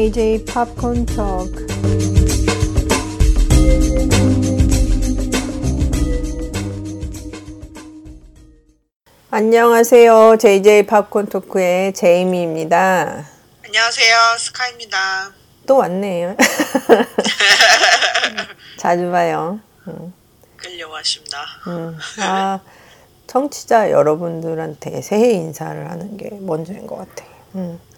JJ Popcorn Talk. 안녕하세요. JJ 팝콘 토크의 제이미입니다. 안녕하세요. 스카입니다. 또 왔네요. 자주 봐요. 응. 끌려왔습니다. 음, 아, 청취자 여러분들한테 새해 인사를 하는 게 먼저인 것 같아요. 음.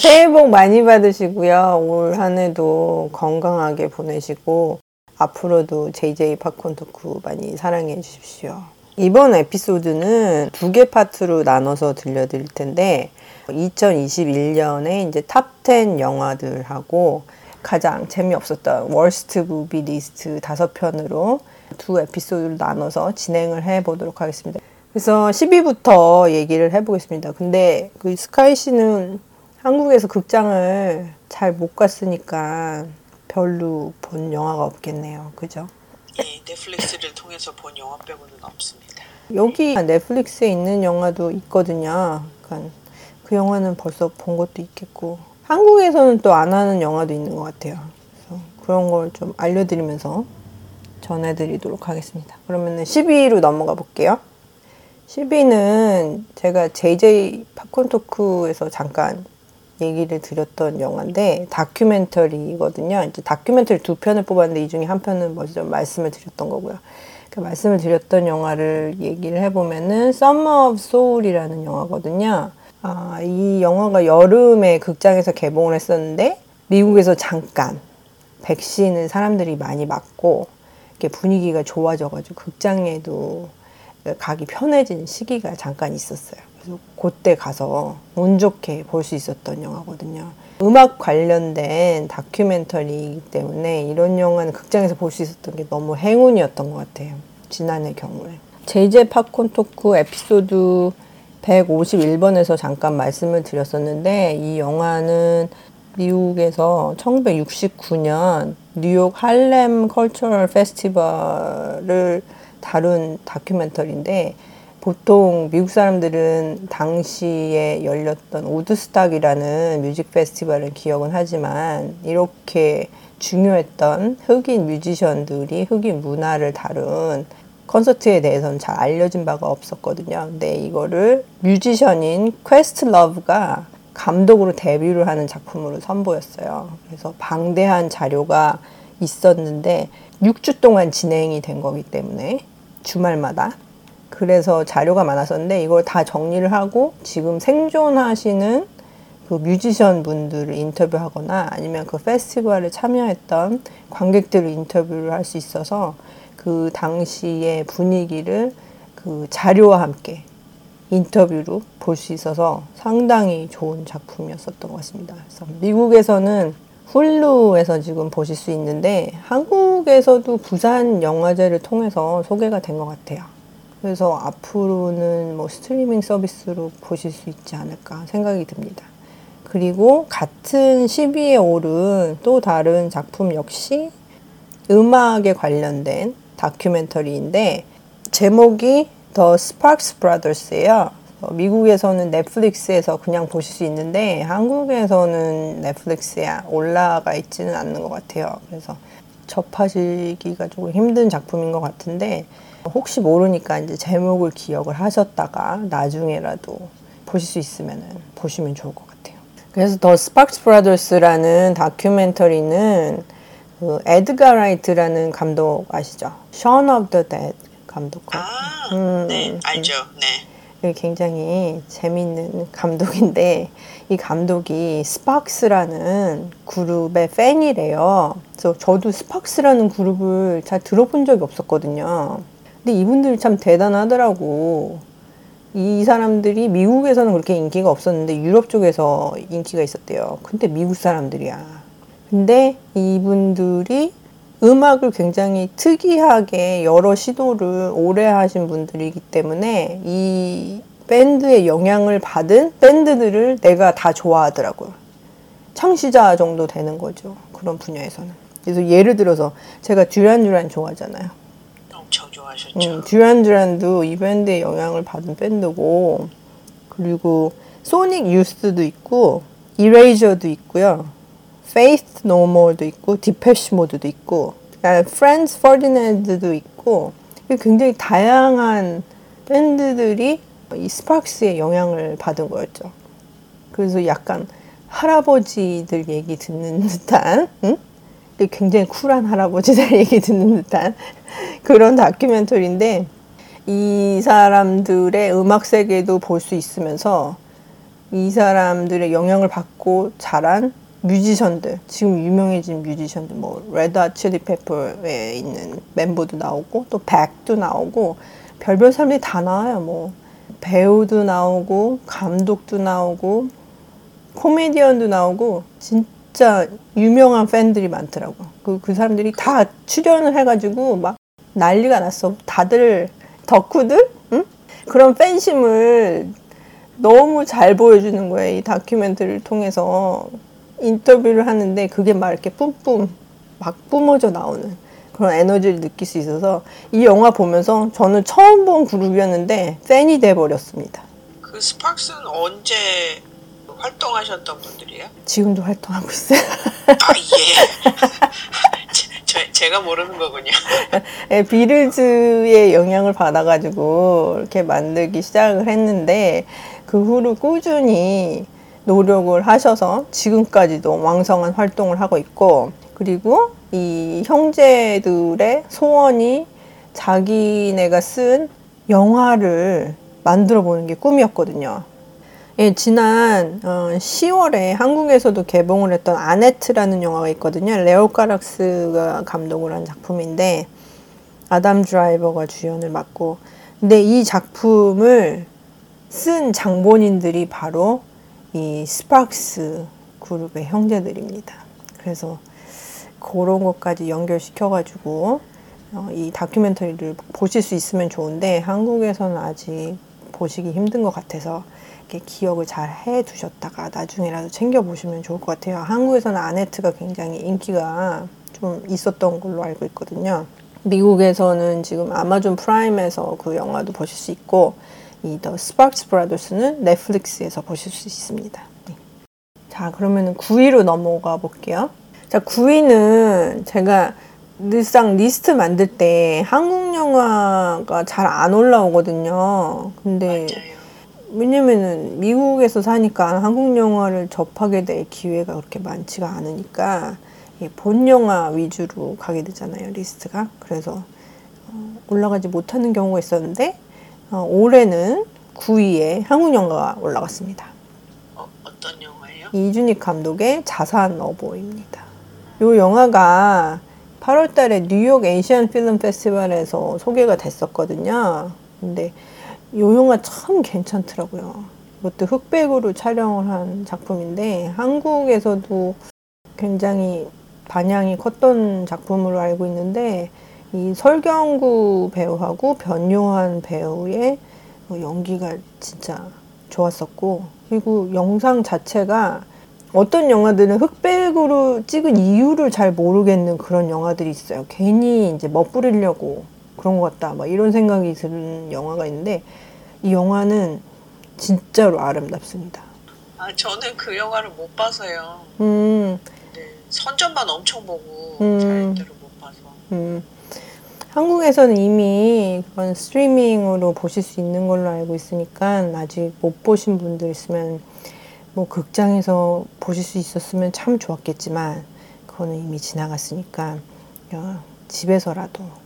새해 복 많이 받으시고요. 올 한 해도 건강하게 보내시고 앞으로도 JJ 팝콘 토크 많이 사랑해 주십시오. 이번 에피소드는 두 개 파트로 나눠서 들려드릴 텐데 2021년에 이제 top 10 영화들하고 가장 재미없었던 worst movie 리스트 다섯 편으로 두 에피소드를 나눠서 진행을 해 보도록 하겠습니다. 그래서 10위부터 얘기를 해보겠습니다. 근데 그 스카이 씨는 한국에서 극장을 잘 못 갔으니까 별로 본 영화가 없겠네요. 그죠? 예, 넷플릭스를 통해서 본 영화 빼고는 없습니다. 여기 넷플릭스에 있는 영화도 있거든요. 그러니까 그 영화는 벌써 본 것도 있겠고 한국에서는 또 안 하는 영화도 있는 것 같아요. 그래서 그런 걸 좀 알려드리면서 전해드리도록 하겠습니다. 그러면 10위로 넘어가 볼게요. 10위는 제가 JJ 팝콘 토크에서 잠깐 얘기를 드렸던 영화인데 다큐멘터리거든요. 이제 다큐멘터리 두 편을 뽑았는데 이 중에 한 편은 먼저 말씀을 드렸던 거고요. 그 말씀을 드렸던 영화를 얘기를 해보면은 Summer of Soul이라는 영화거든요. 아, 이 영화가 여름에 극장에서 개봉을 했었는데 미국에서 잠깐 백신을 사람들이 많이 맞고 이렇게 분위기가 좋아져가지고 극장에도 가기 편해진 시기가 잠깐 있었어요. 그때 가서 운 좋게 볼 수 있었던 영화거든요. 음악 관련된 다큐멘터리이기 때문에 이런 영화는 극장에서 볼 수 있었던 게 너무 행운이었던 것 같아요. 지난해 경우에. 제이제 팝콘 토크 에피소드 151번에서 잠깐 말씀을 드렸었는데 이 영화는 미국에서 1969년 뉴욕 Harlem Cultural Festival을 다룬 다큐멘터리인데 보통 미국 사람들은 당시에 열렸던 우드스탁이라는 뮤직 페스티벌을 기억은 하지만 이렇게 중요했던 흑인 뮤지션들이 흑인 문화를 다룬 콘서트에 대해서는 잘 알려진 바가 없었거든요. 근데 이거를 뮤지션인 퀘스트 러브가 감독으로 데뷔를 하는 작품으로 선보였어요. 그래서 방대한 자료가 있었는데 6주 동안 진행이 된 거기 때문에 주말마다 그래서 자료가 많았었는데 이걸 다 정리를 하고 지금 생존하시는 그 뮤지션 분들을 인터뷰하거나 아니면 그 페스티벌에 참여했던 관객들을 인터뷰를 할 수 있어서 그 당시의 분위기를 그 자료와 함께 인터뷰로 볼 수 있어서 상당히 좋은 작품이었었던 것 같습니다. 그래서 미국에서는 훌루에서 지금 보실 수 있는데 한국에서도 부산 영화제를 통해서 소개가 된 것 같아요. 그래서 앞으로는 뭐 스트리밍 서비스로 보실 수 있지 않을까 생각이 듭니다. 그리고 같은 10위에 오른 또 다른 작품 역시 음악에 관련된 다큐멘터리인데 제목이 The Sparks Brothers예요. 미국에서는 넷플릭스에서 그냥 보실 수 있는데 한국에서는 넷플릭스에 올라가 있지는 않는 것 같아요. 그래서 접하시기가 조금 힘든 작품인 것 같은데 혹시 모르니까 이제 제목을 기억을 하셨다가 나중에라도 보실 수 있으면 보시면 좋을 것 같아요. 그래서 The Sparks Brothers라는 다큐멘터리는 그 에드가 라이트라는 감독 아시죠? Shaun of the Dead 감독. 아, 음, 네, 알죠. 네. 굉장히 재밌는 감독인데 이 감독이 스팍스라는 그룹의 팬이래요. 그래서 저도 스팍스라는 그룹을 잘 들어본 적이 없었거든요. 근데 이분들이 참 대단하더라고. 이 사람들이 미국에서는 그렇게 인기가 없었는데 유럽 쪽에서 인기가 있었대요. 근데 미국 사람들이야. 근데 이분들이 음악을 굉장히 특이하게 여러 시도를 오래 하신 분들이기 때문에 이 밴드의 영향을 받은 밴드들을 내가 다 좋아하더라고요. 창시자 정도 되는 거죠. 그런 분야에서는. 그래서 예를 들어서 제가 듀란 듀란 좋아하잖아요. 좋아하셨죠. 음, 듀란 듀란도 이 밴드의 영향을 받은 밴드고 그리고 소닉 유스도 있고 이레이저도 있고요. No More도 있고 Depeche Mode도 있고 Friends Ferdinand도 있고 굉장히 다양한 밴드들이 이 스파크스의 영향을 받은 거였죠. 그래서 약간 할아버지들 얘기 듣는 듯한 응? 굉장히 쿨한 할아버지들 얘기 듣는 듯한 그런 다큐멘터리인데 이 사람들의 음악 세계도 볼 수 있으면서 이 사람들의 영향을 받고 자란 뮤지션들 지금 유명해진 뮤지션들 뭐 레드 칠리 페퍼에 있는 멤버도 나오고 또 백도 나오고 별별 사람들이 다 나와요. 뭐 배우도 나오고 감독도 나오고 코미디언도 나오고 진짜 유명한 팬들이 많더라고 그, 그 사람들이 다 출연을 해가지고 막 난리가 났어 다들 덕후들 응? 그런 팬심을 너무 잘 보여주는 거예요 이 다큐멘터리를 통해서 인터뷰를 하는데 그게 막 이렇게 뿜뿜 막 뿜어져 나오는 그런 에너지를 느낄 수 있어서 이 영화 보면서 저는 처음 본 그룹이었는데 팬이 돼 버렸습니다. 그 스파크스는 언제 활동하셨던 분들이에요? 지금도 활동하고 있어요. 아 예. 제, 제가 모르는 거군요. 네, 비틀즈의 영향을 받아가지고 이렇게 만들기 시작을 했는데 그 후로 꾸준히 노력을 하셔서 지금까지도 왕성한 활동을 하고 있고 그리고 이 형제들의 소원이 자기네가 쓴 영화를 만들어 보는 게 꿈이었거든요. 예, 지난 어, 10월에 한국에서도 개봉을 했던 아네트라는 영화가 있거든요. 레오 카락스가 감독을 한 작품인데 아담 드라이버가 주연을 맡고 근데 이 작품을 쓴 장본인들이 바로 이 스파크스 그룹의 형제들입니다. 그래서 그런 것까지 연결시켜가지고 어, 이 다큐멘터리를 보실 수 있으면 좋은데 한국에서는 아직 보시기 힘든 것 같아서 이렇게 기억을 잘 해 두셨다가 나중에라도 챙겨 보시면 좋을 것 같아요. 한국에서는 아네트가 굉장히 인기가 좀 있었던 걸로 알고 있거든요. 미국에서는 지금 아마존 프라임에서 그 영화도 보실 수 있고 이 The Sparks Brothers는 넷플릭스에서 보실 수 있습니다. 네. 자, 그러면 9위로 넘어가 볼게요. 자, 9위는 제가 늘상 리스트 만들 때 한국 영화가 잘 안 올라오거든요. 근데 맞아요. 왜냐면은 미국에서 사니까 한국 영화를 접하게 될 기회가 그렇게 많지가 않으니까 본 영화 위주로 가게 되잖아요 리스트가 그래서 어, 올라가지 못하는 경우가 있었는데 어, 올해는 9위에 한국 영화가 올라갔습니다. 어, 어떤 영화예요? 이준익 감독의 자산 어보입니다. 이 영화가 8월 달에 뉴욕 에이시안 필름 페스티벌에서 소개가 됐었거든요. 근데 이 영화 참 괜찮더라고요. 이것도 흑백으로 촬영을 한 작품인데 한국에서도 굉장히 반향이 컸던 작품으로 알고 있는데 이 설경구 배우하고 변요한 배우의 연기가 진짜 좋았었고 그리고 영상 자체가 어떤 영화들은 흑백으로 찍은 이유를 잘 모르겠는 그런 영화들이 있어요. 괜히 이제 멋부리려고 그런 것 같다. 막 이런 생각이 드는 영화가 있는데 이 영화는 진짜로 아름답습니다. 아 저는 그 영화를 못 봐서요. 음, 네, 선전만 엄청 보고 음. 자연대로 못 봐서. 음. 한국에서는 이미 그런 스트리밍으로 보실 수 있는 걸로 알고 있으니까 아직 못 보신 분들 있으면 뭐 극장에서 보실 수 있었으면 참 좋았겠지만 그거는 이미 지나갔으니까 어, 집에서라도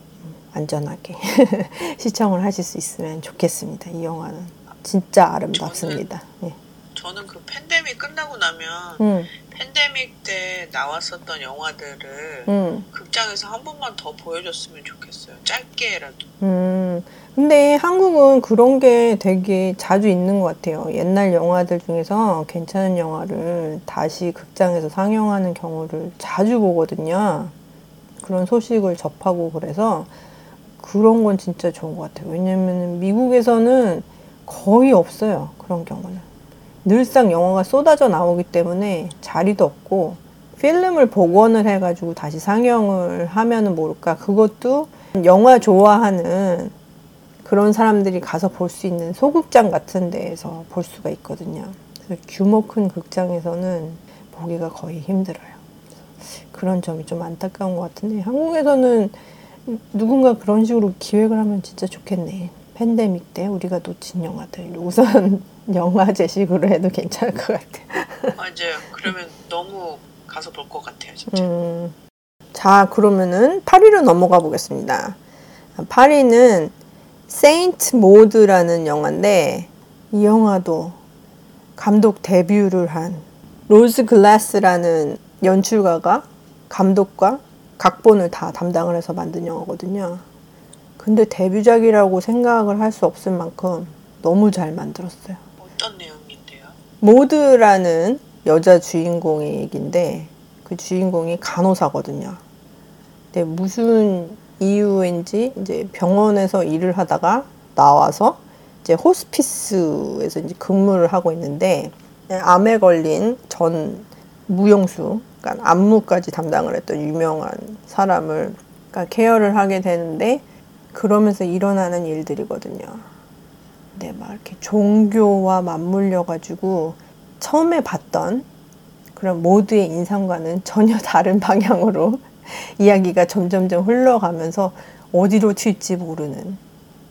안전하게 시청을 하실 수 있으면 좋겠습니다. 이 영화는 진짜 아름답습니다. 예. 저는 그 팬데믹 끝나고 나면 음, 팬데믹 때 나왔었던 영화들을 음, 극장에서 한 번만 더 보여줬으면 좋겠어요. 짧게라도. 음. 근데 한국은 그런 게 되게 자주 있는 것 같아요. 옛날 영화들 중에서 괜찮은 영화를 다시 극장에서 상영하는 경우를 자주 보거든요. 그런 소식을 접하고 그래서 그런 건 진짜 좋은 것 같아요. 왜냐면 미국에서는 거의 없어요. 그런 경우는. 늘상 영화가 쏟아져 나오기 때문에 자리도 없고 필름을 복원을 해가지고 다시 상영을 하면은 모를까. 그것도 영화 좋아하는 그런 사람들이 가서 볼 수 있는 소극장 같은 데에서 볼 수가 있거든요. 그래서 규모 큰 극장에서는 보기가 거의 힘들어요. 그런 점이 좀 안타까운 것 같은데 한국에서는 누군가 그런 식으로 기획을 하면 진짜 좋겠네. 팬데믹 때 우리가 놓친 영화들 우선 영화 제식으로 해도 괜찮을 것 같아. 맞아요. 그러면 너무 가서 볼 것 같아요, 진짜. 음. 자, 그러면은 파리로 넘어가 보겠습니다. 파리는 세인트 모드라는 영화인데 이 영화도 감독 데뷔를 한 로즈 글라스라는 연출가가 감독과 각본을 다 담당을 해서 만든 영화거든요. 근데 데뷔작이라고 생각을 할 수 없을 만큼 너무 잘 만들었어요. 어떤 내용인데요? 모드라는 여자 주인공의 얘기인데 그 주인공이 간호사거든요. 근데 무슨 이유인지 이제 병원에서 일을 하다가 나와서 이제 호스피스에서 이제 근무를 하고 있는데 암에 걸린 전 무용수, 그러니까 안무까지 담당을 했던 유명한 사람을 그러니까 케어를 하게 되는데 그러면서 일어나는 일들이거든요. 근데 막 이렇게 종교와 맞물려 가지고 처음에 봤던 그런 모두의 인상과는 전혀 다른 방향으로 이야기가 점점점 흘러가면서 어디로 튈지 모르는.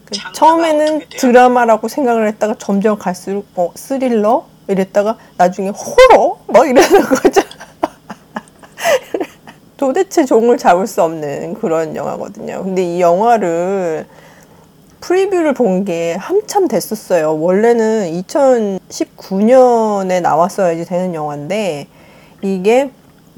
그 처음에는? 드라마라고 생각을 했다가 점점 갈수록 어, 스릴러 이랬다가 나중에 호러 막 이러는 거죠. 도대체 종을 잡을 수 없는 그런 영화거든요. 근데 이 영화를 프리뷰를 본 게 한참 됐었어요. 원래는 2019년에 나왔어야지 되는 영화인데 이게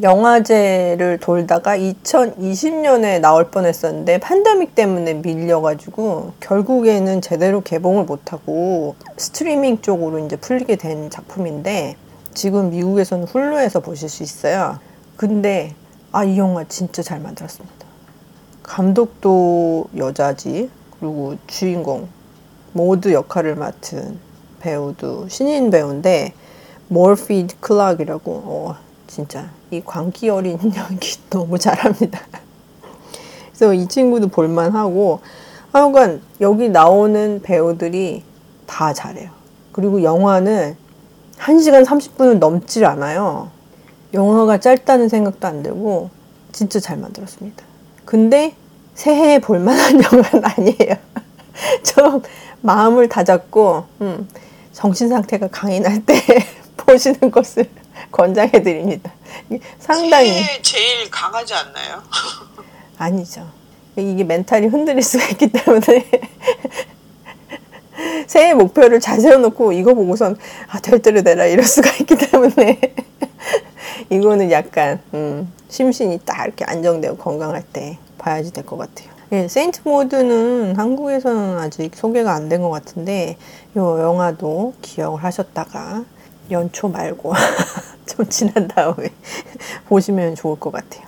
영화제를 돌다가 2020년에 나올 뻔했었는데 팬데믹 때문에 밀려가지고 결국에는 제대로 개봉을 못하고 스트리밍 쪽으로 이제 풀리게 된 작품인데 지금 미국에서는 훌루에서 보실 수 있어요. 근데 아 이 영화 진짜 잘 만들었습니다. 감독도 여자지 그리고 주인공 모두 역할을 맡은 배우도 신인 배우인데 몰피드 클락이라고 어, 진짜 이 광기 어린 연기 너무 잘합니다. 그래서 이 친구도 볼만하고 하여간 여기 나오는 배우들이 다 잘해요. 그리고 영화는 1시간 30분을 넘질 않아요. 영화가 짧다는 생각도 안 들고 진짜 잘 만들었습니다. 근데 새해에 볼만한 영화는 아니에요. 좀 마음을 다잡고 음, 정신 상태가 강인할 때 보시는 것을 권장해 드립니다. 상당히 새해 제일 강하지 않나요? 아니죠. 이게 멘탈이 흔들릴 수가 있기 때문에 새해 목표를 잘 세워놓고 이거 보고선 아, 될 대로 되라 이럴 수가 있기 때문에 이거는 약간 음, 심신이 딱 이렇게 안정되고 건강할 때 봐야지 될 것 같아요. 예, Saint Maud는 한국에서는 아직 소개가 안 된 것 같은데 이 영화도 기억을 하셨다가 연초 말고 좀 지난 다음에 보시면 좋을 것 같아요.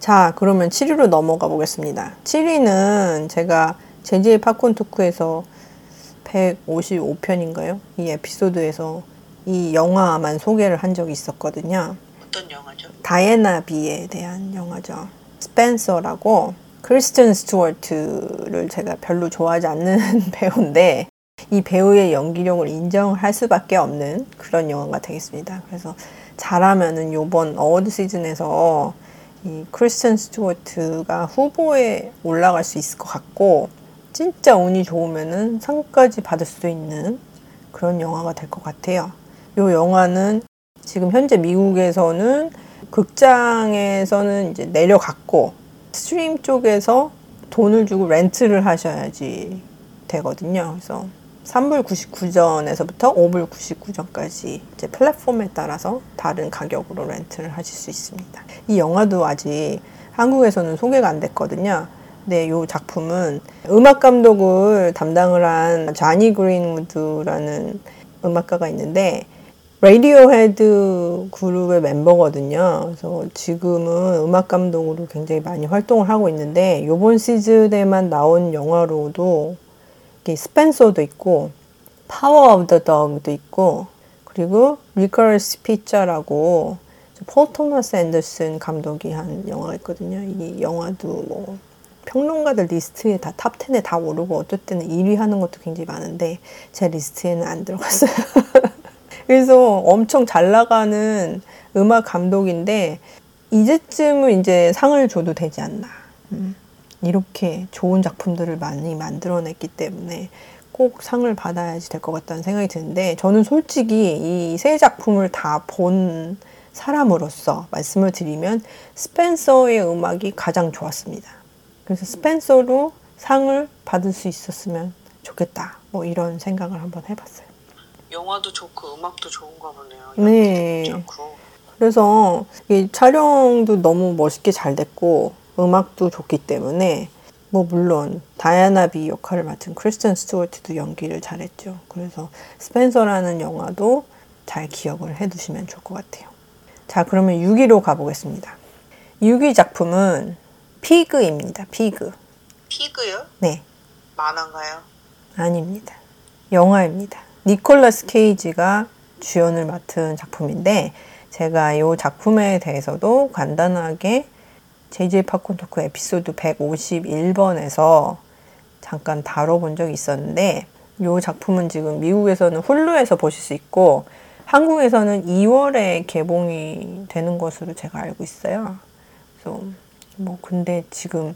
자, 그러면 7위로 넘어가 보겠습니다. 7위는 제가 제지의 팝콘 토크에서 155편인가요? 이 에피소드에서 이 영화만 소개를 한 적이 있었거든요. 어떤 영화죠? 다이애나 비에 대한 영화죠. 스펜서라고 크리스천 스튜어트를 제가 별로 좋아하지 않는 배우인데 이 배우의 연기력을 인정을 할 수밖에 없는 그런 영화가 되겠습니다. 그래서 잘하면은 요번 award 시즌에서 이 크리스틴 스튜어트가 후보에 올라갈 수 있을 것 같고 진짜 운이 좋으면은 상까지 받을 수도 있는 그런 영화가 될 것 같아요. 요 영화는 지금 현재 미국에서는 극장에서는 이제 내려갔고 stream 쪽에서 돈을 주고 rent를 하셔야지 되거든요. 그래서 3불 99전에서부터 5불 99전까지 이제 플랫폼에 따라서 다른 가격으로 rent를 하실 수 있습니다. 이 영화도 아직 한국에서는 소개가 안 됐거든요. 근데 이 작품은 음악 감독을 담당을 한 자니 그린우드라는 음악가가 있는데 레이디오 헤드 그룹의 멤버거든요. 그래서 지금은 음악 감독으로 굉장히 많이 활동을 하고 있는데 이번 시즌에만 나온 영화로도 스펜서도 있고 Power of the Dog도 있고 그리고 Licorice Pizza라고 폴 토마스 앤더슨 감독이 한 영화가 있거든요. 이 영화도 뭐 평론가들 리스트에 다 top 10에 다 오르고 어떨 때는 1위 하는 것도 굉장히 많은데 제 리스트에는 안 들어갔어요. 그래서 엄청 잘 나가는 음악 감독인데 이제쯤은 이제 상을 줘도 되지 않나. 음, 이렇게 좋은 작품들을 많이 만들어냈기 때문에 꼭 상을 받아야지 될 것 같다는 생각이 드는데 저는 솔직히 이 세 작품을 다 본 사람으로서 말씀을 드리면 스펜서의 음악이 가장 좋았습니다. 그래서 스펜서로 상을 받을 수 있었으면 좋겠다. 뭐 이런 생각을 한번 해봤어요. 영화도 좋고 음악도 좋은가 보네요. 네. 좋고. 그래서 이 촬영도 너무 멋있게 잘 됐고 음악도 좋기 때문에 뭐 물론 다이아나 비 역할을 맡은 크리스천 스튜어트도 연기를 잘했죠. 그래서 스펜서라는 영화도 잘 기억을 해두시면 좋을 것 같아요. 자 그러면 6위로 가보겠습니다. 6위 작품은 피그입니다. 피그. 피그요? 네, 만화인가요? 아닙니다. 영화입니다. 니콜라스 케이지가 주연을 맡은 작품인데 제가 이 작품에 대해서도 간단하게 JJ 팝콘 토크 에피소드 151번에서 잠깐 다뤄본 적이 있었는데 이 작품은 지금 미국에서는 홀루에서 보실 수 있고 한국에서는 2월에 개봉이 되는 것으로 제가 알고 있어요. 그래서 뭐 근데 지금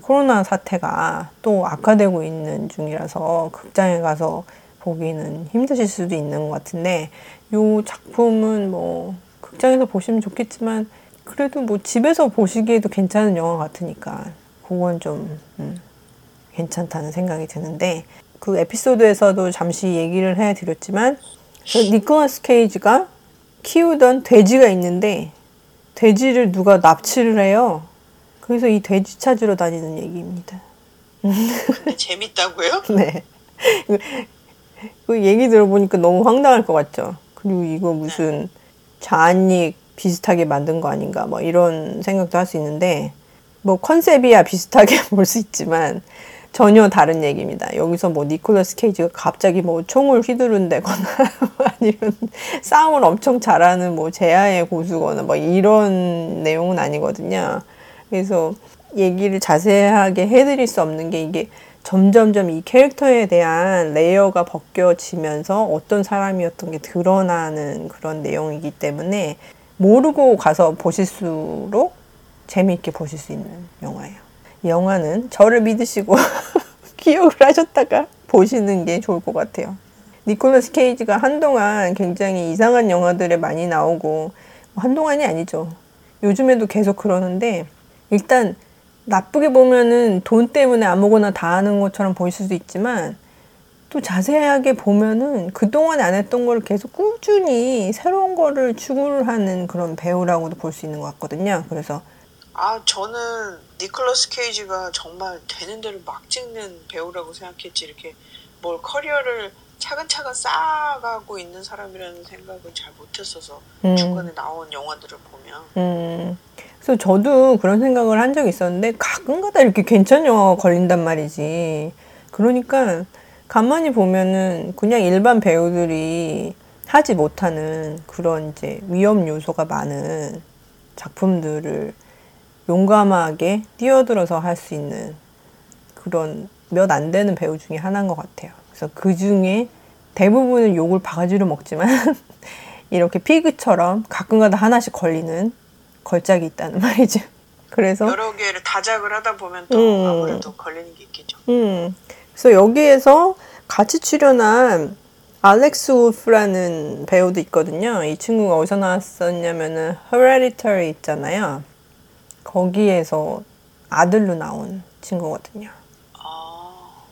코로나 사태가 또 악화되고 있는 중이라서 극장에 가서 보기는 힘드실 수도 있는 것 같은데 이 작품은 뭐 극장에서 보시면 좋겠지만 그래도 뭐 집에서 보시기에도 괜찮은 영화 같으니까 그건 좀 음, 괜찮다는 생각이 드는데 그 에피소드에서도 잠시 얘기를 해드렸지만 그 니콜라스 케이지가 키우던 돼지가 있는데 돼지를 누가 납치를 해요. 그래서 이 돼지 찾으러 다니는 얘기입니다. 재밌다고요? 네. 그- 그 얘기 들어보니까 너무 황당할 것 같죠. 그리고 이거 무슨 좌안익 비슷하게 만든 거 아닌가 뭐 이런 생각도 할 수 있는데 뭐 컨셉이야 비슷하게 볼 수 있지만 전혀 다른 얘기입니다. 여기서 뭐 니콜라스 케이지가 갑자기 뭐 총을 휘두른다거나 아니면 싸움을 엄청 잘하는 뭐 제아의 고수거나 뭐 이런 내용은 아니거든요. 그래서 얘기를 자세하게 해드릴 수 없는 게 이게 점점점 이 캐릭터에 대한 레이어가 벗겨지면서 어떤 사람이었던 게 드러나는 그런 내용이기 때문에 모르고 가서 보실수록 재미있게 보실 수 있는 영화예요. 이 영화는 저를 믿으시고 기억을 하셨다가 보시는 게 좋을 것 같아요. 니콜라스 케이지가 한동안 굉장히 이상한 영화들에 많이 나오고 뭐 한동안이 아니죠. 요즘에도 계속 그러는데 일단 나쁘게 보면은 돈 때문에 아무거나 다 하는 것처럼 보일 수도 있지만 또 자세하게 보면은 그동안 안 했던 걸 계속 꾸준히 새로운 거를 추구를 하는 그런 배우라고도 볼 수 있는 것 같거든요. 그래서 아 저는 니콜라스 케이지가 정말 되는 대로 막 찍는 배우라고 생각했지 이렇게 뭘 커리어를 차근차근 쌓아가고 있는 사람이라는 생각을 잘 못했어서 음. 중간에 나온 영화들을 보면 음, 그래서 저도 그런 생각을 한 적이 있었는데 가끔가다 이렇게 괜찮은 걸린단 말이지. 그러니까 가만히 보면은 그냥 일반 배우들이 하지 못하는 그런 이제 위험 요소가 많은 작품들을 용감하게 뛰어들어서 할 수 있는 그런 몇 안 되는 배우 중에 하나인 것 같아요. 그래서 그 중에 대부분은 욕을 바가지로 먹지만 이렇게 피그처럼 가끔가다 하나씩 걸리는 걸작이 있다는 말이죠. 그래서 여러 개를 다작을 하다 보면 또 음. 아무래도 걸리는 게 있겠죠. 음, 그래서 여기에서 같이 출연한 알렉스 울프라는 배우도 있거든요. 이 친구가 어디서 나왔었냐면은 Hereditary 있잖아요. 거기에서 아들로 나온 친구거든요. 아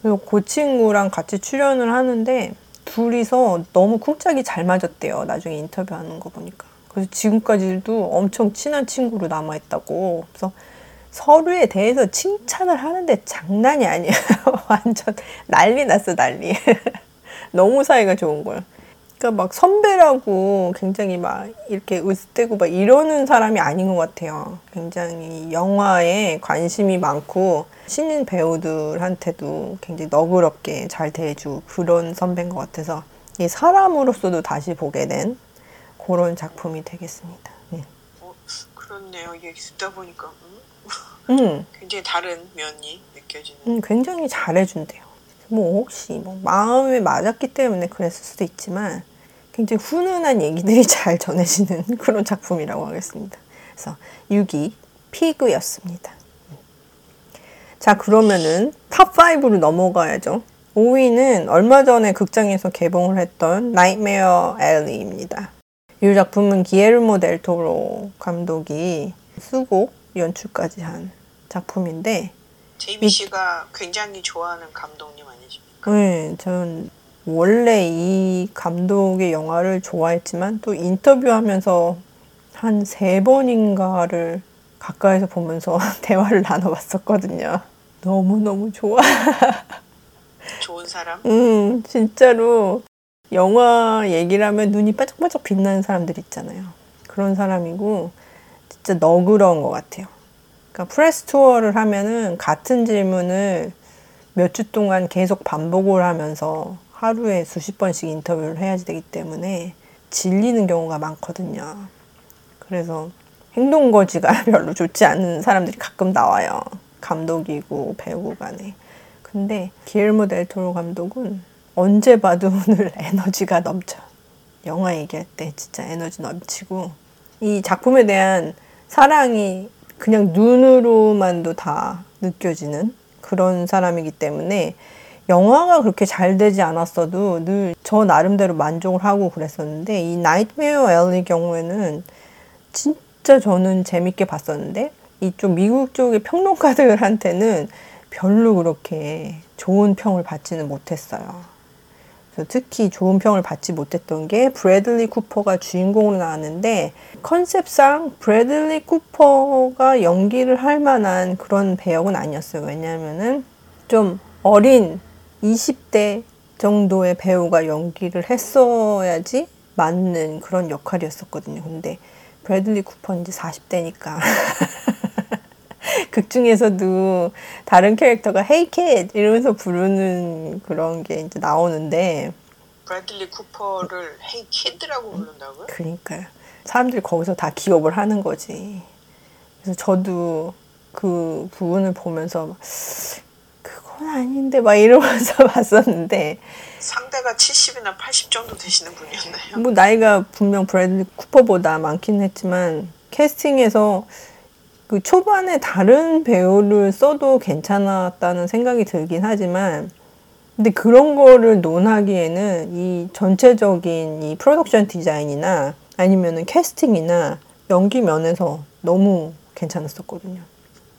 그리고 그 친구랑 같이 출연을 하는데 둘이서 너무 쿵짝이 잘 맞았대요. 나중에 인터뷰하는 거 보니까. 그래서 지금까지도 엄청 친한 친구로 남아있다고. 그래서 서로에 대해서 칭찬을 하는데 장난이 아니에요. 완전 난리 났어, 난리. 너무 사이가 좋은 거예요. 그러니까 막 선배라고 굉장히 막 이렇게 으스대고 막 이러는 사람이 아닌 것 같아요. 굉장히 영화에 관심이 많고 신인 배우들한테도 굉장히 너그럽게 잘 대해주고 그런 선배인 것 같아서 이 사람으로서도 다시 보게 된 그런 작품이 되겠습니다. 네. 어, 그렇네요. 얘기 듣다 보니까 음? 음, 굉장히 다른 면이 느껴지는. 음, 굉장히 잘해준대요. 뭐 혹시 뭐 마음에 맞았기 때문에 그랬을 수도 있지만 굉장히 훈훈한 얘기들이 잘 전해지는 그런 작품이라고 하겠습니다. 그래서 6위 Pig였습니다. 자, 그러면은 top 5로 넘어가야죠. 5위는 얼마 전에 극장에서 개봉을 했던 Nightmare Alley입니다. 이 작품은 기예르모 델 토로 감독이 수곡 연출까지 한 작품인데 제이미 씨가 굉장히 좋아하는 감독님 아니십니까? 네, 전 원래 이 감독의 영화를 좋아했지만 또 인터뷰하면서 한 세 번인가를 가까이서 보면서 대화를 나눠봤었거든요. 너무너무 좋아. 좋은 사람? 음, 진짜로 영화 얘기를 하면 눈이 반짝반짝 빛나는 사람들 있잖아요. 그런 사람이고 진짜 너그러운 것 같아요. 그러니까 프레스 투어를 하면은 같은 질문을 몇 주 동안 계속 반복을 하면서 하루에 수십 번씩 인터뷰를 해야지 되기 때문에 질리는 경우가 많거든요. 그래서 행동 거지가 별로 좋지 않은 사람들이 가끔 나와요. 감독이고 배우 간에. 근데 기엘모 델토로 감독은 언제 봐도 늘 에너지가 넘쳐. 영화 얘기할 때 진짜 에너지 넘치고 이 작품에 대한 사랑이 그냥 눈으로만도 다 느껴지는 그런 사람이기 때문에 영화가 그렇게 잘 되지 않았어도 늘 저 나름대로 만족을 하고 그랬었는데 이 Nightmare Alley 경우에는 진짜 저는 재밌게 봤었는데 이쪽 미국 쪽의 평론가들한테는 별로 그렇게 좋은 평을 받지는 못했어요. 특히 좋은 평을 받지 못했던 게 브래들리 쿠퍼가 주인공으로 나왔는데 컨셉상 브래들리 쿠퍼가 연기를 할 만한 그런 배역은 아니었어요. 왜냐하면은 좀 어린 20대 정도의 배우가 연기를 했어야지 맞는 그런 역할이었었거든요. 근데 브래들리 쿠퍼는 이제 40대니까 극 중에서도 다른 캐릭터가 hey kid 이러면서 부르는 그런 게 이제 나오는데 브래들리 쿠퍼를 hey kid라고 부른다고요? 그러니까요. 사람들이 거기서 다 기겁을 하는 거지. 그래서 저도 그 부분을 보면서 막, 그건 아닌데 막 이러면서 봤었는데 상대가 70이나 80 정도 되시는 분이었나요? 뭐 나이가 분명 브래들리 쿠퍼보다 많긴 했지만 캐스팅에서 그 초반에 다른 배우를 써도 괜찮았다는 생각이 들긴 하지만 근데 그런 거를 논하기에는 이 전체적인 이 production design이나 아니면은 캐스팅이나 연기 면에서 너무 괜찮았었거든요.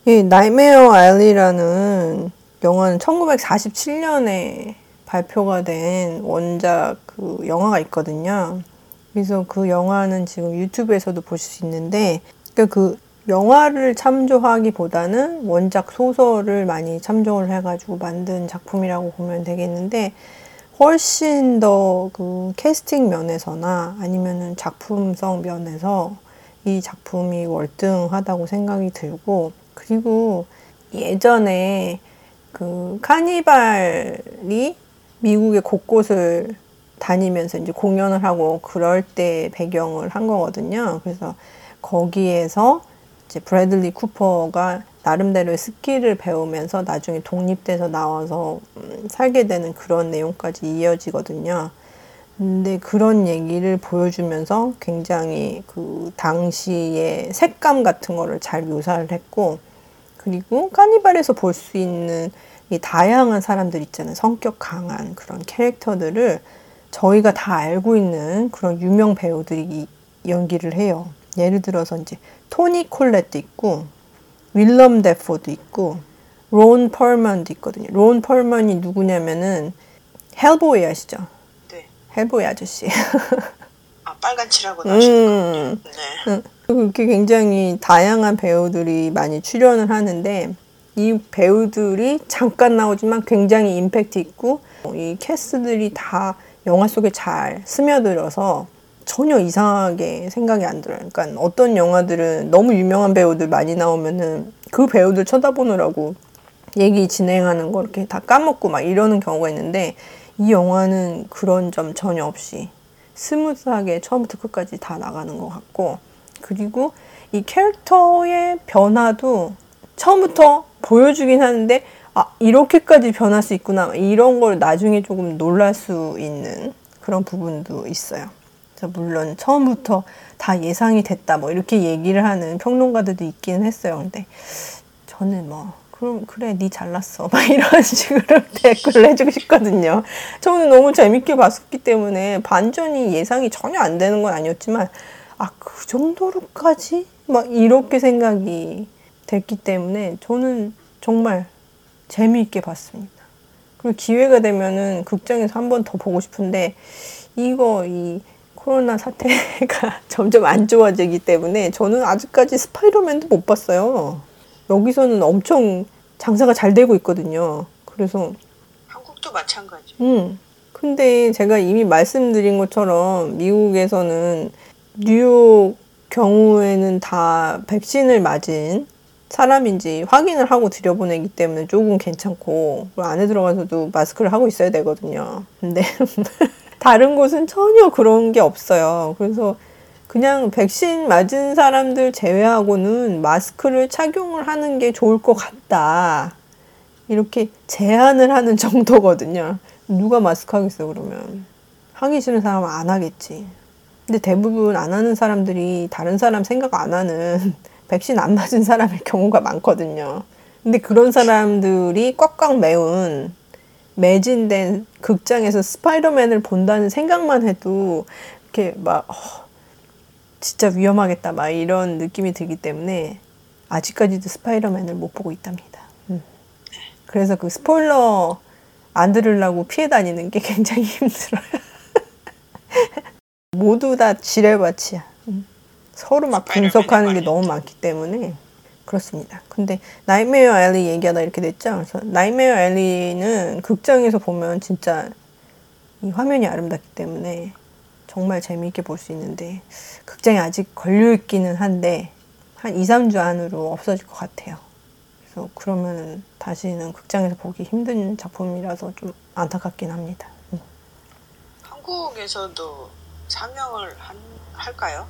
이 Nightmare Alley라는 영화는 1947년에 발표가 된 원작 그 영화가 있거든요. 그래서 그 영화는 지금 유튜브에서도 보실 수 있는데 그러니까 그 영화를 참조하기보다는 원작 소설을 많이 참조를 해가지고 만든 작품이라고 보면 되겠는데 훨씬 더 그 캐스팅 면에서나 아니면은 작품성 면에서 이 작품이 월등하다고 생각이 들고 그리고 예전에 그 카니발이 미국의 곳곳을 다니면서 이제 공연을 하고 그럴 때 배경을 한 거거든요. 그래서 거기에서 이제 브래들리 쿠퍼가 나름대로의 skill을 배우면서 나중에 독립돼서 나와서 음, 살게 되는 그런 내용까지 이어지거든요. 근데 그런 얘기를 보여주면서 굉장히 그 당시의 색감 같은 거를 잘 묘사를 했고, 그리고 카니발에서 볼 수 있는 이 다양한 사람들 있잖아요. 성격 강한 그런 캐릭터들을 저희가 다 알고 있는 그런 유명 배우들이 연기를 해요. 예를 들어서 이제 토니 콜렛도 있고 윌럼 데포도 있고 론 펄먼도 있거든요. 론 펄먼이 누구냐면은 헬보이 아시죠? 네. 헬보이 아저씨. 아 빨간 칠하고 나시는 음, 네. 음. 그렇게 굉장히 다양한 배우들이 많이 출연을 하는데 이 배우들이 잠깐 나오지만 굉장히 임팩트 있고 이 cast들이 다 영화 속에 잘 스며들어서 전혀 이상하게 생각이 안 들어요. 그러니까 어떤 영화들은 너무 유명한 배우들 많이 나오면은 그 배우들 쳐다보느라고 얘기 진행하는 거 이렇게 다 까먹고 막 이러는 경우가 있는데 이 영화는 그런 점 전혀 없이 smooth하게 처음부터 끝까지 다 나가는 것 같고 그리고 이 캐릭터의 변화도 처음부터 보여주긴 하는데 아 이렇게까지 변할 수 있구나 이런 걸 나중에 조금 놀랄 수 있는 그런 부분도 있어요. 물론 처음부터 다 예상이 됐다 뭐 이렇게 얘기를 하는 평론가들도 있기는 했어요. 근데 저는 뭐 그럼 그래 니 잘났어 막 이런 식으로 댓글을 해주고 싶거든요. 저는 너무 재밌게 봤었기 때문에 반전이 예상이 전혀 안 되는 건 아니었지만 아 그 정도로까지 막 이렇게 생각이 됐기 때문에 저는 정말 재미있게 봤습니다. 그리고 기회가 되면은 극장에서 한 번 더 보고 싶은데 이거 이 코로나 사태가 점점 안 좋아지기 때문에 저는 아직까지 스파이더맨도 못 봤어요. 여기서는 엄청 장사가 잘 되고 있거든요. 그래서 한국도 마찬가지. 음. 근데 제가 이미 말씀드린 것처럼 미국에서는 뉴욕 경우에는 다 백신을 맞은 사람인지 확인을 하고 들여보내기 때문에 조금 괜찮고 안에 들어가서도 마스크를 하고 있어야 되거든요. 근데 다른 곳은 전혀 그런 게 없어요. 그래서 그냥 백신 맞은 사람들 제외하고는 마스크를 착용을 하는 게 좋을 것 같다. 이렇게 제안을 하는 정도거든요. 누가 마스크 하겠어, 그러면. 하기 싫은 사람은 안 하겠지. 근데 대부분 안 하는 사람들이 다른 사람 생각 안 하는 백신 안 맞은 사람의 경우가 많거든요. 근데 그런 사람들이 꽉꽉 매운 매진된 극장에서 스파이더맨을 본다는 생각만 해도 이렇게 막 어, 진짜 위험하겠다 막 이런 느낌이 들기 때문에 아직까지도 스파이더맨을 못 보고 있답니다. 음. 그래서 그 스포일러 안 들으려고 피해 다니는 게 굉장히 힘들어요. 모두 다 지뢰밭이야. 음. 서로 막 분석하는 게 너무 많기 때문에 그렇습니다. 근데 나이메어 앨리 얘기하다 이렇게 됐죠. 그래서 나이메어 앨리는 극장에서 보면 진짜 이 화면이 아름답기 때문에 정말 재미있게 볼 수 있는데 극장에 아직 걸려 있기는 한데 한 2, 3주 안으로 없어질 것 같아요. 그래서 그러면 다시는 극장에서 보기 힘든 작품이라서 좀 안타깝긴 합니다. 음. 한국에서도 상영을 한, 할까요?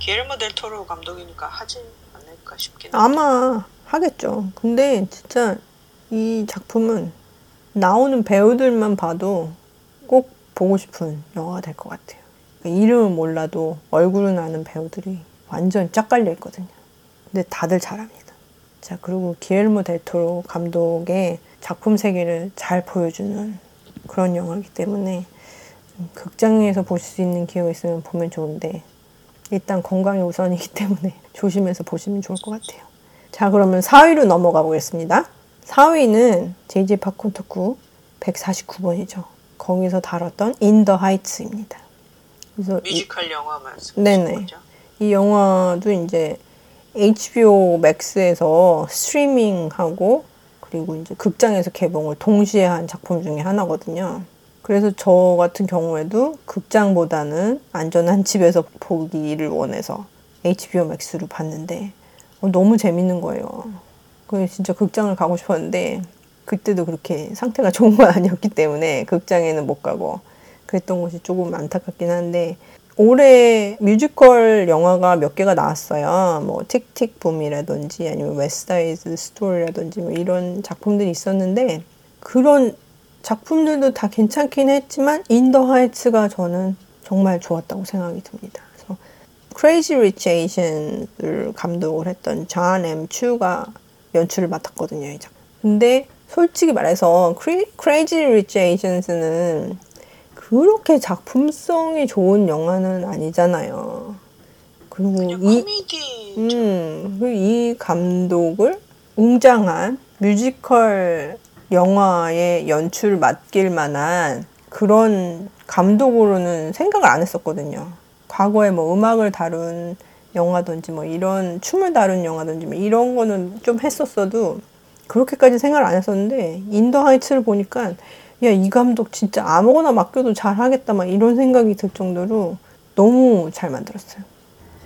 기엘모 델 토로 감독이니까 하진 않을까 싶긴 한데. 아마 하겠죠. 근데 진짜 이 작품은 나오는 배우들만 봐도 꼭 보고 싶은 영화가 될 것 같아요. 그러니까 이름은 몰라도 얼굴은 아는 배우들이 완전 짝 깔려 있거든요. 근데 다들 잘합니다. 자, 그리고 기엘모 델토로 감독의 작품 세계를 잘 보여주는 그런 영화이기 때문에 극장에서 보실 수 있는 기회가 있으면 보면 좋은데 일단 건강이 우선이기 때문에 조심해서 보시면 좋을 것 같아요. 자, 그러면 4위로 넘어가 보겠습니다. 4위는 JJ 팝콘 토크 149번이죠. 거기서 다뤘던 In the Heights입니다. 그래서 뮤지컬 영화 말씀하신 네네. 거죠? 이 영화도 이제 HBO Max에서 스트리밍하고 그리고 이제 극장에서 개봉을 동시에 한 작품 중에 하나거든요. 그래서 저 같은 경우에도 극장보다는 안전한 집에서 보기를 원해서 HBO Max로 봤는데 어, 너무 재밌는 거예요. 그래서 진짜 극장을 가고 싶었는데 그때도 그렇게 상태가 좋은 건 아니었기 때문에 극장에는 못 가고 그랬던 것이 조금 안타깝긴 한데 올해 뮤지컬 영화가 몇 개가 나왔어요. 뭐 틱틱 붐이라든지 아니면 웨스트사이드 스토리라든지 뭐 이런 작품들이 있었는데 그런 작품들도 다 괜찮긴 했지만 인더 하이츠가 저는 정말 좋았다고 생각이 듭니다. 그래서 Crazy Rich Asians를 감독을 했던 존 M. 추가 연출을 맡았거든요. 이 작품. 근데 솔직히 말해서 Crazy Rich Asians는 그렇게 작품성이 좋은 영화는 아니잖아요. 그리고 이 음, 이 감독을 웅장한 뮤지컬 영화의 연출 맡길 만한 그런 감독으로는 생각을 안 했었거든요. 과거에 뭐 음악을 다룬 영화든지 뭐 이런 춤을 다룬 영화든지 뭐 이런 거는 좀 했었어도 그렇게까지 생각을 안 했었는데 In the Heights를 보니까 야 이 감독 진짜 아무거나 맡겨도 잘하겠다 막 이런 생각이 들 정도로 너무 잘 만들었어요.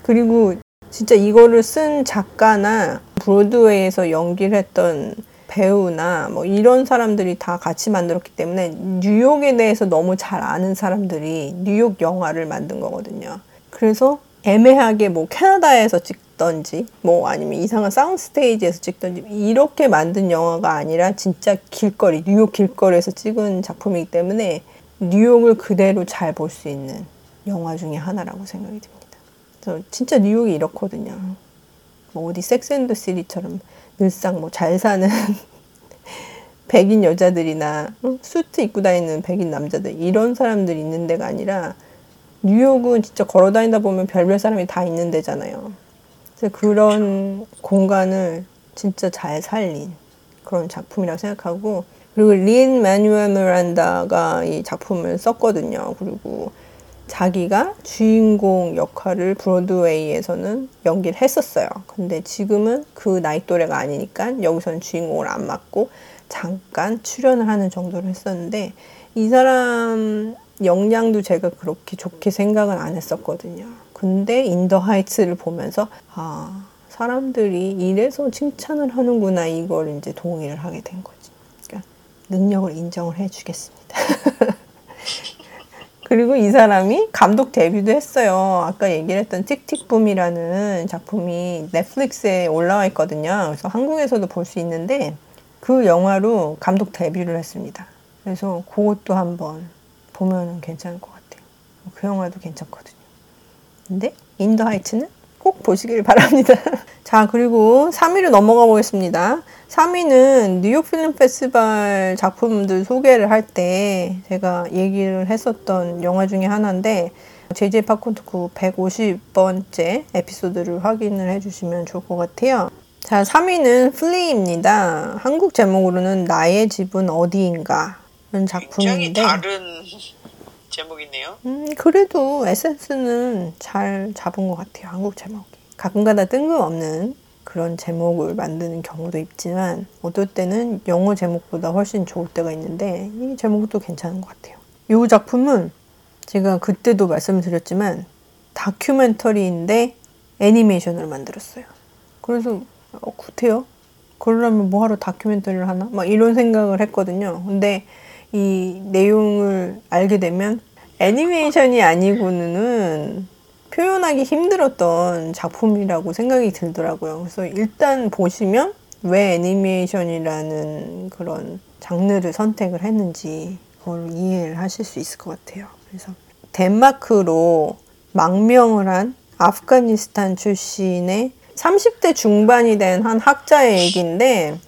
그리고 진짜 이거를 쓴 작가나 브로드웨이에서 연기를 했던 배우나 뭐 이런 사람들이 다 같이 만들었기 때문에 뉴욕에 대해서 너무 잘 아는 사람들이 뉴욕 영화를 만든 거거든요. 그래서 애매하게 뭐 캐나다에서 찍던지 뭐 아니면 이상한 sound stage에서 찍던지 이렇게 만든 영화가 아니라 진짜 길거리 뉴욕 길거리에서 찍은 작품이기 때문에 뉴욕을 그대로 잘 볼 수 있는 영화 중에 하나라고 생각이 듭니다. 그래서 진짜 뉴욕이 이렇거든요. 뭐 어디 섹스앤더 시리처럼 늘상 뭐 잘 사는 백인 여자들이나 어? 수트 입고 다니는 백인 남자들 이런 사람들이 있는 데가 아니라 뉴욕은 진짜 걸어 다니다 보면 별별 사람이 다 있는 데잖아요. 그래서 그런 공간을 진짜 잘 살린 그런 작품이라고 생각하고 그리고 린 마뉴엘 미란다가 이 작품을 썼거든요. 그리고 자기가 주인공 역할을 브로드웨이에서는 연기를 했었어요. 근데 지금은 그 나이 또래가 아니니까 여기서는 주인공을 안 맡고 잠깐 출연을 하는 정도로 했었는데 이 사람 역량도 제가 그렇게 좋게 생각은 안 했었거든요. 근데 In the Heights를 보면서 아 사람들이 이래서 칭찬을 하는구나 이걸 이제 동의를 하게 된 거지. 그러니까 능력을 인정을 해주겠습니다. 그리고 이 사람이 감독 데뷔도 했어요. 아까 얘기를 했던 Tick, Tick... Boom이라는 작품이 넷플릭스에 올라와 있거든요. 그래서 한국에서도 볼 수 있는데 그 영화로 감독 데뷔를 했습니다. 그래서 그것도 한번 보면 괜찮을 것 같아요. 그 영화도 괜찮거든요. 근데 In the Heights는 꼭 보시길 바랍니다. 자, 그리고 3위로 넘어가 보겠습니다. 3위는 뉴욕 Film Festival 작품들 소개를 할 때 제가 얘기를 했었던 영화 중에 하나인데 JJ 팝콘토크 150번째 에피소드를 확인을 해주시면 좋을 것 같아요. 자, 3위는 플리입니다. 한국 제목으로는 나의 집은 어디인가 는 굉장히 작품인데 다른 제목이네요. 음, 그래도 에센스는 잘 잡은 것 같아요. 한국 제목이. 가끔가다 뜬금없는 그런 제목을 만드는 경우도 있지만 어떨 때는 영어 제목보다 훨씬 좋을 때가 있는데 이 제목도 괜찮은 것 같아요. 이 작품은 제가 그때도 말씀드렸지만 다큐멘터리인데 애니메이션을 만들었어요. 그래서 어, 굿해요. 그러려면 뭐하러 다큐멘터리를 하나? 막 이런 생각을 했거든요. 근데 이 내용을 알게 되면 애니메이션이 아니고는 표현하기 힘들었던 작품이라고 생각이 들더라고요. 그래서 일단 보시면 왜 애니메이션이라는 그런 장르를 선택을 했는지 그걸 이해를 하실 수 있을 것 같아요. 그래서 덴마크로 망명을 한 아프가니스탄 출신의 30대 중반이 된 한 학자의 얘기인데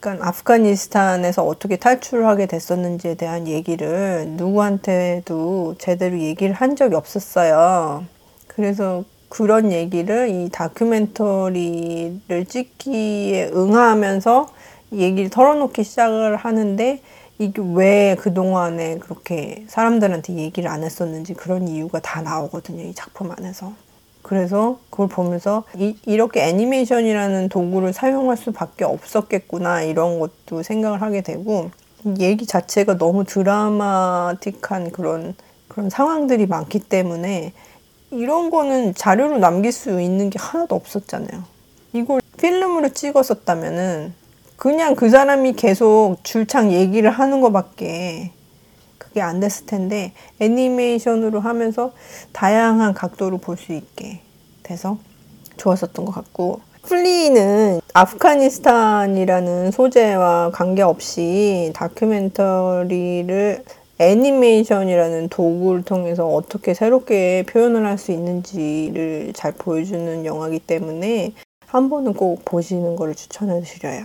그러니까 아프가니스탄에서 어떻게 탈출하게 됐었는지에 대한 얘기를 누구한테도 제대로 얘기를 한 적이 없었어요. 그래서 그런 얘기를 이 다큐멘터리를 찍기에 응하면서 얘기를 털어놓기 시작을 하는데 이게 왜 그동안에 그렇게 사람들한테 얘기를 안 했었는지 그런 이유가 다 나오거든요. 이 작품 안에서. 그래서 그걸 보면서 이, 이렇게 애니메이션이라는 도구를 사용할 수밖에 없었겠구나 이런 것도 생각을 하게 되고 얘기 자체가 너무 드라마틱한 그런 그런 상황들이 많기 때문에 이런 거는 자료로 남길 수 있는 게 하나도 없었잖아요. 이걸 필름으로 찍었었다면은 그냥 그 사람이 계속 줄창 얘기를 하는 것밖에 그게 안 됐을 텐데 애니메이션으로 하면서 다양한 각도로 볼 수 있게 돼서 좋았었던 것 같고 플리는 아프가니스탄이라는 소재와 관계없이 다큐멘터리를 애니메이션이라는 도구를 통해서 어떻게 새롭게 표현을 할 수 있는지를 잘 보여주는 영화이기 때문에 한 번은 꼭 보시는 것을 추천해 드려요.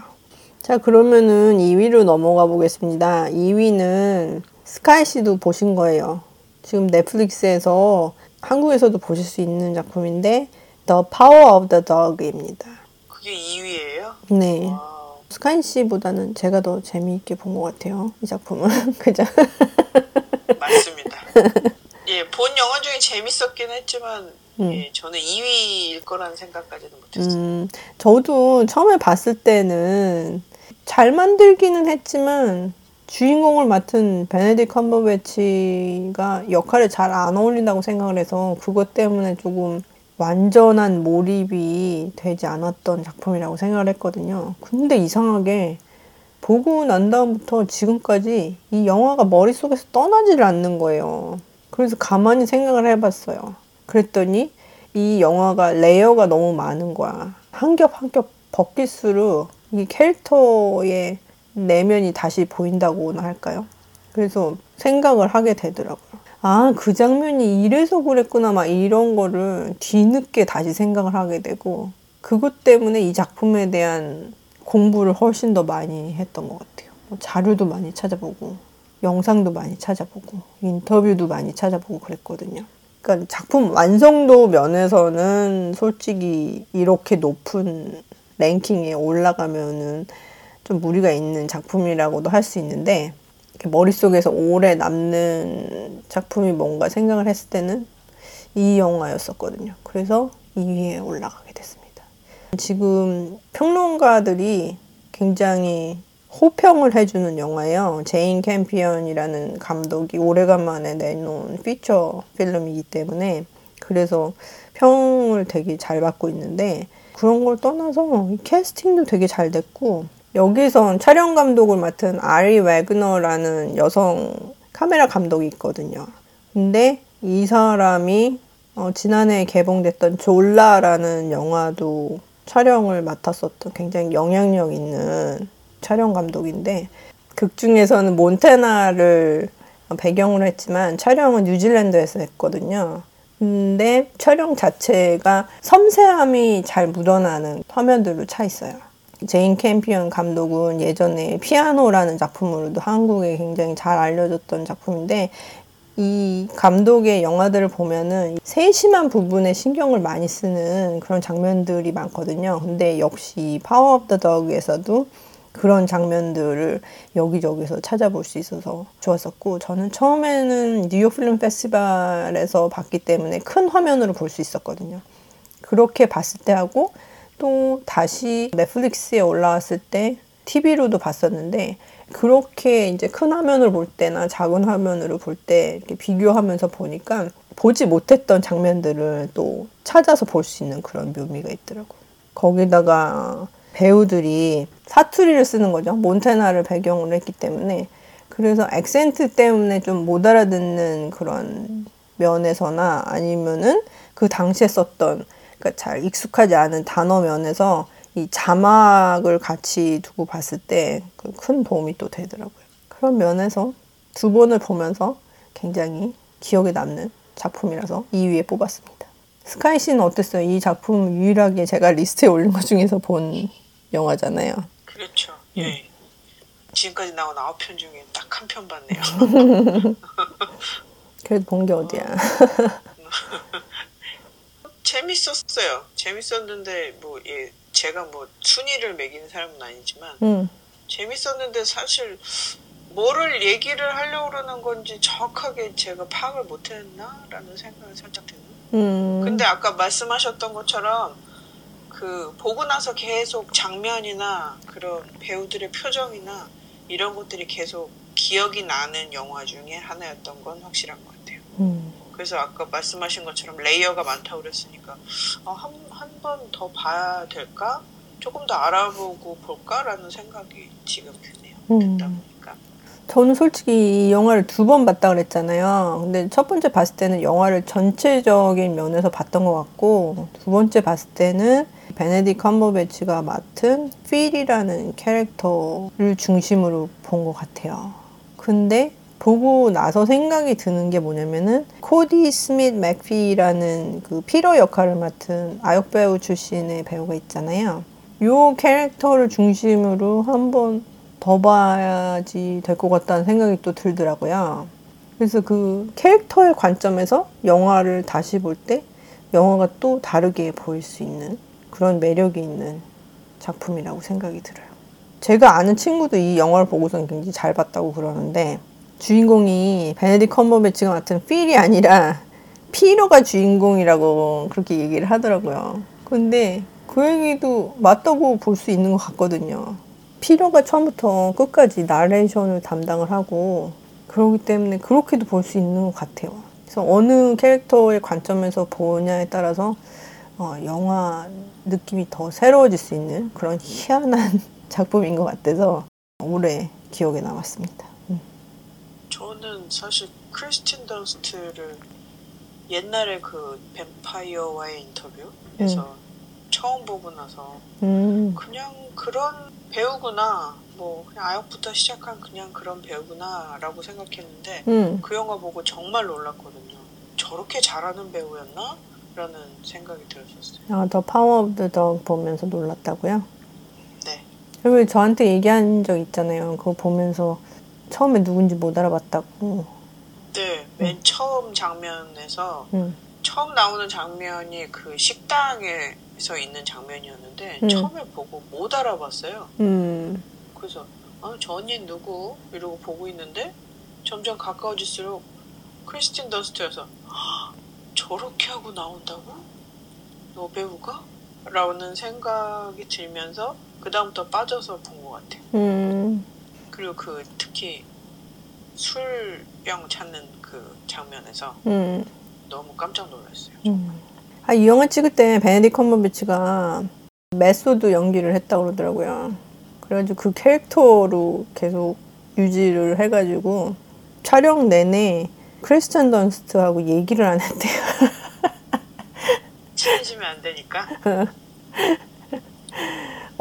자, 그러면은 2위로 넘어가 보겠습니다. 2위는 스카이 씨도 보신 거예요. 지금 넷플릭스에서 한국에서도 보실 수 있는 작품인데 The Power of the Dog입니다. 그게 2위예요? 네. 와우. 스카이 씨보다는 제가 더 재미있게 본 것 같아요. 이 작품은. 그죠? 맞습니다. 예, 본 영화 중에 재밌었긴 했지만 예, 저는 2위일 거라는 생각까지는 못했어요. 음, 저도 처음에 봤을 때는 잘 만들기는 했지만 주인공을 맡은 베네딕 컴버배치가 역할에 잘 안 어울린다고 생각을 해서 그것 때문에 조금 완전한 몰입이 되지 않았던 작품이라고 생각을 했거든요. 근데 이상하게 보고 난 다음부터 지금까지 이 영화가 머릿속에서 떠나지를 않는 거예요. 그래서 가만히 생각을 해봤어요. 그랬더니 이 영화가 레이어가 너무 많은 거야. 한 겹 한 겹 벗길수록 이 캐릭터의 내면이 다시 보인다고나 할까요? 그래서 생각을 하게 되더라고요. 아, 그 장면이 이래서 그랬구나, 막 이런 거를 뒤늦게 다시 생각을 하게 되고, 그것 때문에 이 작품에 대한 공부를 훨씬 더 많이 했던 것 같아요. 뭐 자료도 많이 찾아보고, 영상도 많이 찾아보고, 인터뷰도 많이 찾아보고 그랬거든요. 그러니까 작품 완성도 면에서는 솔직히 이렇게 높은 랭킹에 올라가면은 좀 무리가 있는 작품이라고도 할 수 있는데, 머릿속에서 오래 남는 작품이 뭔가 생각을 했을 때는 이 영화였었거든요. 그래서 2위에 올라가게 됐습니다. 지금 평론가들이 굉장히 호평을 해주는 영화예요. 제인 캠피언이라는 감독이 오래간만에 내놓은 feature film이기 때문에 그래서 평을 되게 잘 받고 있는데 그런 걸 떠나서 캐스팅도 되게 잘 됐고 여기선 촬영 감독을 맡은 아리 웨그너라는 여성 카메라 감독이 있거든요. 근데 이 사람이 어, 지난해 개봉됐던 졸라라는 영화도 촬영을 맡았었던 굉장히 영향력 있는 촬영 감독인데 극 중에서는 몬태나를 배경으로 했지만 촬영은 뉴질랜드에서 했거든요. 근데 촬영 자체가 섬세함이 잘 묻어나는 화면들로 차 있어요. 제인 캠피언 감독은 예전에 피아노라는 작품으로도 한국에 굉장히 잘 알려졌던 작품인데 이 감독의 영화들을 보면은 세심한 부분에 신경을 많이 쓰는 그런 장면들이 많거든요. 근데 역시 Power of the Dog에서도 그런 장면들을 여기저기서 찾아볼 수 있어서 좋았었고 저는 처음에는 뉴욕 필름 페스티벌에서 봤기 때문에 큰 화면으로 볼 수 있었거든요. 그렇게 봤을 때 하고 또 다시 넷플릭스에 올라왔을 때 TV로도 봤었는데 그렇게 이제 큰 화면을 볼 때나 작은 화면으로 볼 때 이렇게 비교하면서 보니까 보지 못했던 장면들을 또 찾아서 볼 수 있는 그런 묘미가 있더라고요. 거기다가 배우들이 사투리를 쓰는 거죠. 몬테나를 배경으로 했기 때문에. 그래서 액센트 때문에 좀 못 알아듣는 그런 면에서나 아니면은 그 당시에 썼던 그러니까 잘 익숙하지 않은 단어 면에서 이 자막을 같이 두고 봤을 때 큰 도움이 또 되더라고요. 그런 면에서 두 번을 보면서 굉장히 기억에 남는 작품이라서 2위에 뽑았습니다. 스카이 씨는 어땠어요? 이 작품 유일하게 제가 리스트에 올린 것 중에서 본 영화잖아요. 그렇죠. 예. 지금까지 나온 아홉 편 중에 딱 한 편 봤네요. 그래도 본 게 어디야. 재밌었어요. 재밌었는데 뭐 예, 제가 뭐 순위를 매기는 사람은 아니지만 음, 재밌었는데 사실 뭐를 얘기를 하려고 그러는 건지 정확하게 제가 파악을 못했나라는 생각이 살짝 드는. 음, 근데 아까 말씀하셨던 것처럼 그 보고 나서 계속 장면이나 그런 배우들의 표정이나 이런 것들이 계속 기억이 나는 영화 중에 하나였던 건 확실한 것 같아요. 음. 그래서 아까 말씀하신 것처럼 레이어가 많다고 그랬으니까 어, 한한 번 더 봐야 될까? 조금 더 알아보고 볼까라는 생각이 지금 드네요. 음. 듣다 보니까. 저는 솔직히 이 영화를 두 번 봤다 그랬잖아요. 근데 첫 번째 봤을 때는 영화를 전체적인 면에서 봤던 것 같고 두 번째 봤을 때는 베네딕트 컴버배치가 맡은 필이라는 캐릭터를 중심으로 본 것 같아요. 근데 보고 나서 생각이 드는 게 뭐냐면은 코디 스밋 맥피라는 그 피터 역할을 맡은 아역 배우 출신의 배우가 있잖아요. 요 캐릭터를 중심으로 한번 더 봐야지 될 것 같다는 생각이 또 들더라고요. 그래서 그 캐릭터의 관점에서 영화를 다시 볼 때 영화가 또 다르게 보일 수 있는 그런 매력이 있는 작품이라고 생각이 들어요. 제가 아는 친구도 이 영화를 보고서는 굉장히 잘 봤다고 그러는데 주인공이 베네딕 컴버배치가 맡은 필이 아니라 피터가 주인공이라고 그렇게 얘기를 하더라고요. 근데 그 얘기도 맞다고 볼 수 있는 것 같거든요. 피터가 처음부터 끝까지 나레이션을 담당을 하고 그러기 때문에 그렇게도 볼 수 있는 것 같아요. 그래서 어느 캐릭터의 관점에서 보냐에 따라서 어, 영화 느낌이 더 새로워질 수 있는 그런 희한한 작품인 것 같아서 오래 기억에 남았습니다. 음. 저는 사실 크리스틴 더스트를 옛날에 그 뱀파이어와의 인터뷰에서 처음 보고 나서 음, 그냥 그런 배우구나 뭐 그냥 아역부터 시작한 그냥 그런 배우구나라고 생각했는데 음. 그 영화 보고 정말 놀랐거든요. 저렇게 잘하는 배우였나? 라는 생각이 들었었어요. 아, The Power of the 보면서 놀랐다고요? 네. 그리고 저한테 얘기한 적 있잖아요. 그거 보면서 처음에 누군지 못 알아봤다고. 네, 맨 처음 장면에서 음. 처음 나오는 장면이 그 식당에서 있는 장면이었는데 음. 처음에 보고 못 알아봤어요. 음. 그래서 아, 저 언니 누구? 이러고 보고 있는데 점점 가까워질수록 크리스틴 던스트여서 "헉, 저렇게 하고 나온다고? 여배우가? 라는 생각이 들면서 그 다음부터 빠져서 본 것 같아요. 음. 그리고 그 특히 술병 찾는 그 장면에서 음. 너무 깜짝 놀랐어요. 음. 아, 이 영화 찍을 때 베네딕 컴버배치가 메소드 연기를 했다고 그러더라고요. 그래가지고 그 캐릭터로 계속 유지를 해가지고 촬영 내내 크리스찬 던스트하고 얘기를 안 했대요. 친해지면 안 되니까.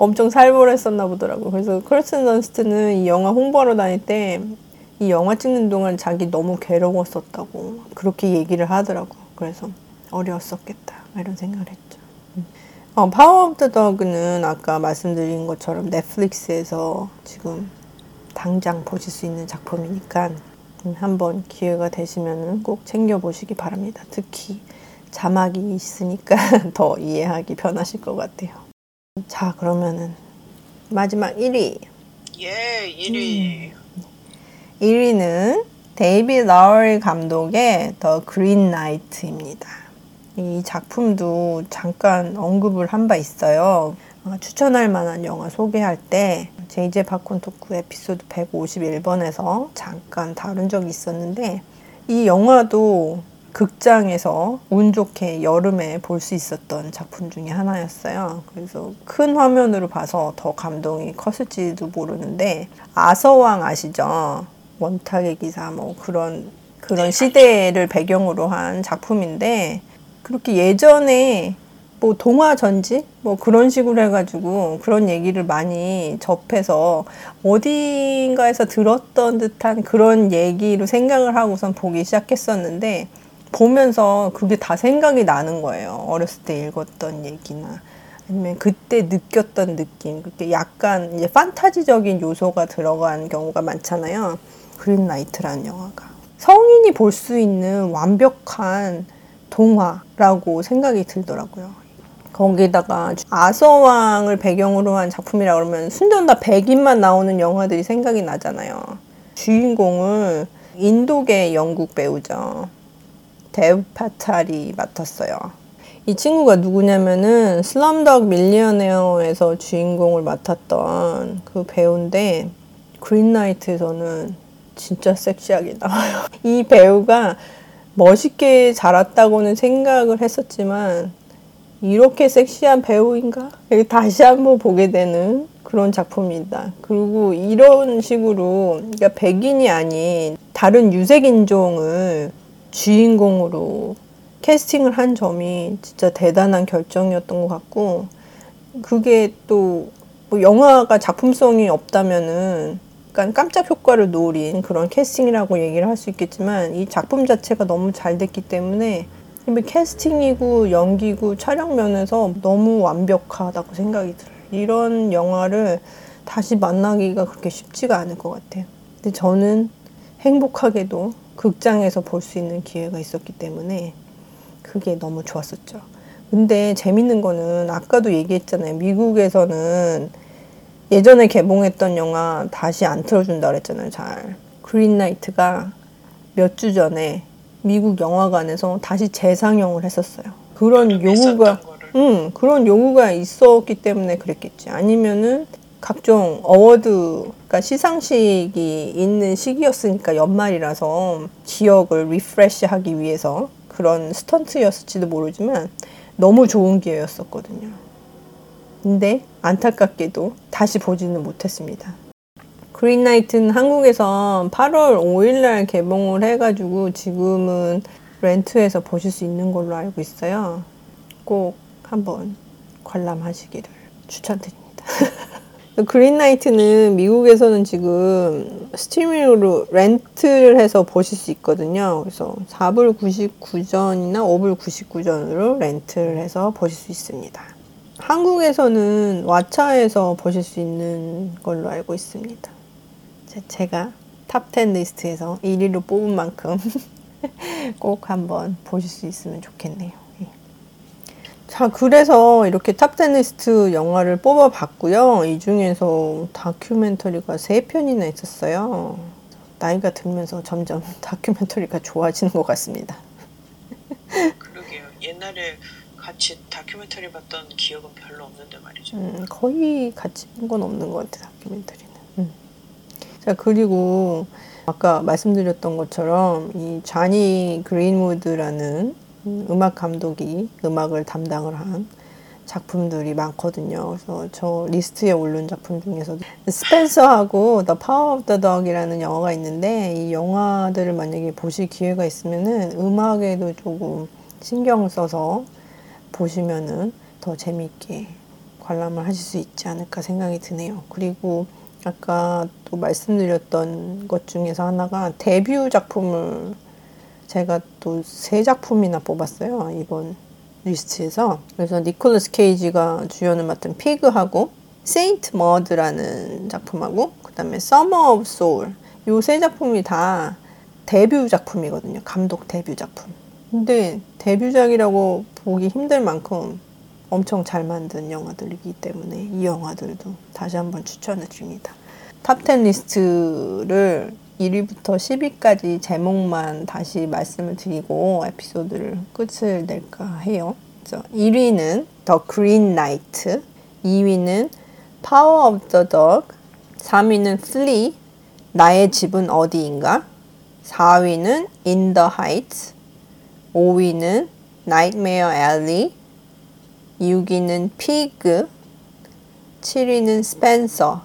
엄청 살벌 했었나 보더라고. 그래서 크리스찬 던스트는 이 영화 홍보하러 다닐 때 이 영화 찍는 동안 자기 너무 괴로웠었다고 그렇게 얘기를 하더라고. 그래서 어려웠었겠다 이런 생각을 했죠. 음. 어, Power of the Dog는 아까 말씀드린 것처럼 넷플릭스에서 지금 당장 보실 수 있는 작품이니까 음, 한번 기회가 되시면 꼭 챙겨보시기 바랍니다. 특히 자막이 있으니까 더 이해하기 편하실 것 같아요. 자, 그러면은 마지막 1위. 예, 1위. 1위는 데이비드 로워리 감독의 The Green Knight입니다. 이 작품도 잠깐 언급을 한 바 있어요. 어, 추천할 만한 영화 소개할 때 제이제 팝콘 토크 에피소드 151번에서 잠깐 다룬 적이 있었는데 이 영화도 극장에서 운 좋게 여름에 볼 수 있었던 작품 중에 하나였어요. 그래서 큰 화면으로 봐서 더 감동이 컸을지도 모르는데 아서왕 아시죠? 원탁의 기사 뭐 그런 그런 시대를 배경으로 한 작품인데 그렇게 예전에 뭐 동화 전지 뭐 그런 식으로 해가지고 그런 얘기를 많이 접해서 어딘가에서 들었던 듯한 그런 얘기로 생각을 하고선 보기 시작했었는데 보면서 그게 다 생각이 나는 거예요. 어렸을 때 읽었던 얘기나 아니면 그때 느꼈던 느낌. 그렇게 약간 이제 판타지적인 요소가 들어간 경우가 많잖아요. Green Knight라는 영화가. 성인이 볼 수 있는 완벽한 동화라고 생각이 들더라고요. 거기다가 아서왕을 배경으로 한 작품이라 그러면 순전 다 백인만 나오는 영화들이 생각이 나잖아요. 주인공을 인도계 영국 배우죠. 데브 파텔이 맡았어요. 이 친구가 누구냐면은 Slumdog Millionaire에서 주인공을 맡았던 그 배우인데 그린나이트에서는 진짜 섹시하게 나와요. 이 배우가 멋있게 자랐다고는 생각을 했었지만 이렇게 섹시한 배우인가? 다시 한번 보게 되는 그런 작품이다. 그리고 이런 식으로 그러니까 백인이 아닌 다른 유색 인종을 주인공으로 캐스팅을 한 점이 진짜 대단한 결정이었던 것 같고 그게 또 뭐 영화가 작품성이 없다면은 약간 깜짝 효과를 노린 그런 캐스팅이라고 얘기를 할 수 있겠지만 이 작품 자체가 너무 잘 됐기 때문에 캐스팅이고 연기고 촬영 면에서 너무 완벽하다고 생각이 들어요. 이런 영화를 다시 만나기가 그렇게 쉽지가 않을 것 같아요. 근데 저는 행복하게도 극장에서 볼 수 있는 기회가 있었기 때문에 그게 너무 좋았었죠. 근데 재밌는 거는 아까도 얘기했잖아요. 미국에서는 예전에 개봉했던 영화 다시 안 틀어준다 그랬잖아요. 잘. Green Knight가 몇 주 전에 미국 영화관에서 다시 재상영을 했었어요. 그런 요구가, 있었던 거를. 응, 그런 요구가 있었기 때문에 그랬겠지. 아니면은 각종 award, 그러니까 시상식이 있는 시기였으니까 연말이라서 기억을 refresh 하기 위해서 그런 stunt였을지도 모르지만 너무 좋은 기회였었거든요. 근데 안타깝게도 다시 보지는 못했습니다. 그린나이트는 한국에서 8월 5일날 개봉을 해가지고 지금은 렌트해서 보실 수 있는 걸로 알고 있어요. 꼭 한번 관람하시기를 추천드립니다. 그린나이트는 미국에서는 지금 스트리밍으로 렌트를 해서 보실 수 있거든요. 그래서 4불 99전이나 5불 99전으로 렌트를 해서 보실 수 있습니다. 한국에서는 왓챠에서 보실 수 있는 걸로 알고 있습니다. 제- 제가 Top 10 리스트에서 1위로 뽑은 만큼 꼭 한번 보실 수 있으면 좋겠네요. 예. 자, 그래서 이렇게 Top 10 리스트 영화를 뽑아봤고요. 이 중에서 다큐멘터리가 3편이나 있었어요. 나이가 들면서 점점 다큐멘터리가 좋아지는 것 같습니다. 그러게요. 옛날에 같이 다큐멘터리 봤던 기억은 별로 없는데 말이죠. 음, 거의 같이 본 건 없는 것 같아요, 다큐멘터리는. 음. 자, 그리고 아까 말씀드렸던 것처럼 이 자니 그린우드라는 음, 음악 감독이 음악을 담당을 한 작품들이 많거든요. 그래서 저 리스트에 오른 작품 중에서도 스펜서하고 The Power of the Dog이라는 영화가 있는데 이 영화들을 만약에 보실 기회가 있으면은 음악에도 조금 신경 써서 보시면은 더 재미있게 관람을 하실 수 있지 않을까 생각이 드네요. 그리고 아까 또 말씀드렸던 것 중에서 하나가 데뷔 작품을 제가 또 세 작품이나 뽑았어요. 이번 리스트에서. 그래서 니콜라스 케이지가 주연을 맡은 Pig하고 Saint Maud라는 작품하고 그다음에 Summer of Soul 요 세 작품이 다 데뷔 작품이거든요. 감독 데뷔 작품. 근데 데뷔작이라고 보기 힘들 만큼 엄청 잘 만든 영화들이기 때문에 이 영화들도 다시 한번 추천을 드립니다. Top 10 리스트를 1위부터 10위까지 제목만 다시 말씀을 드리고 에피소드를 끝을 낼까 해요. 그래서 1위는 The Green Knight, 2위는 Power of the Dog, 3위는 Flea, 나의 집은 어디인가, 4위는 In the Heights, 5위는 Nightmare Alley, 6위는 피그, 7위는 스펜서,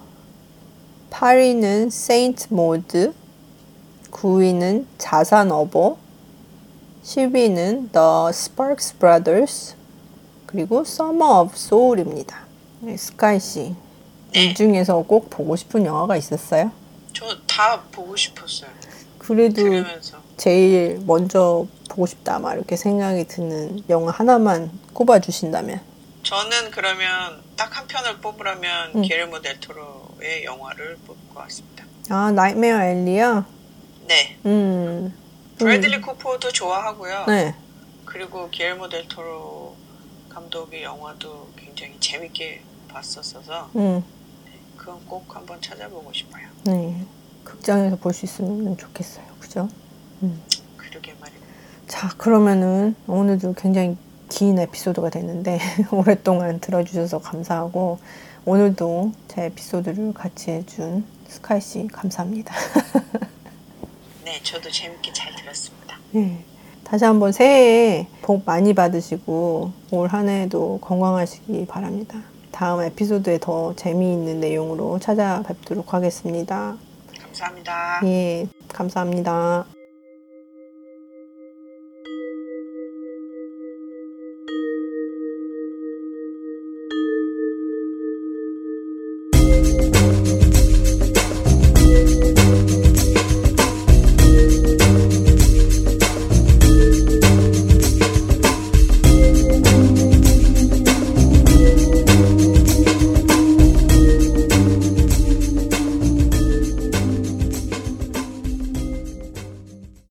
8위는 세인트 모드, 9위는 자산어보, 10위는 The Sparks Brothers, 그리고 Summer of Soul입니다. 네, 스카이 씨, 이 중에서 꼭 보고 싶은 영화가 있었어요? 저 다 보고 싶었어요. 그래도 들으면서. 제일 먼저 보고 싶다 막 이렇게 생각이 드는 영화 하나만 꼽아 주신다면 저는 그러면 딱 한 편을 뽑으라면 음. 게르모 델토로의 영화를 뽑을 것 같습니다. 아 나이메어 엘리야 네. 음 브래들리 쿠퍼도 좋아하고요. 네 그리고 게르모 델 토로 감독의 영화도 굉장히 재밌게 봤었어서 음, 그건 꼭 한번 찾아보고 싶어요. 네. 극장에서 볼 수 있으면 좋겠어요. 그죠? 그러게 말이에요. 자, 그러면은 오늘도 굉장히 긴 에피소드가 됐는데 오랫동안 들어주셔서 감사하고 오늘도 제 에피소드를 같이 해준 스카이 씨 감사합니다. 네, 저도 재밌게 잘 들었습니다. 네. 다시 한번 새해에 복 많이 받으시고 올 한 해도 건강하시기 바랍니다. 다음 에피소드에 더 재미있는 내용으로 찾아뵙도록 하겠습니다. 감사합니다. 예, 감사합니다.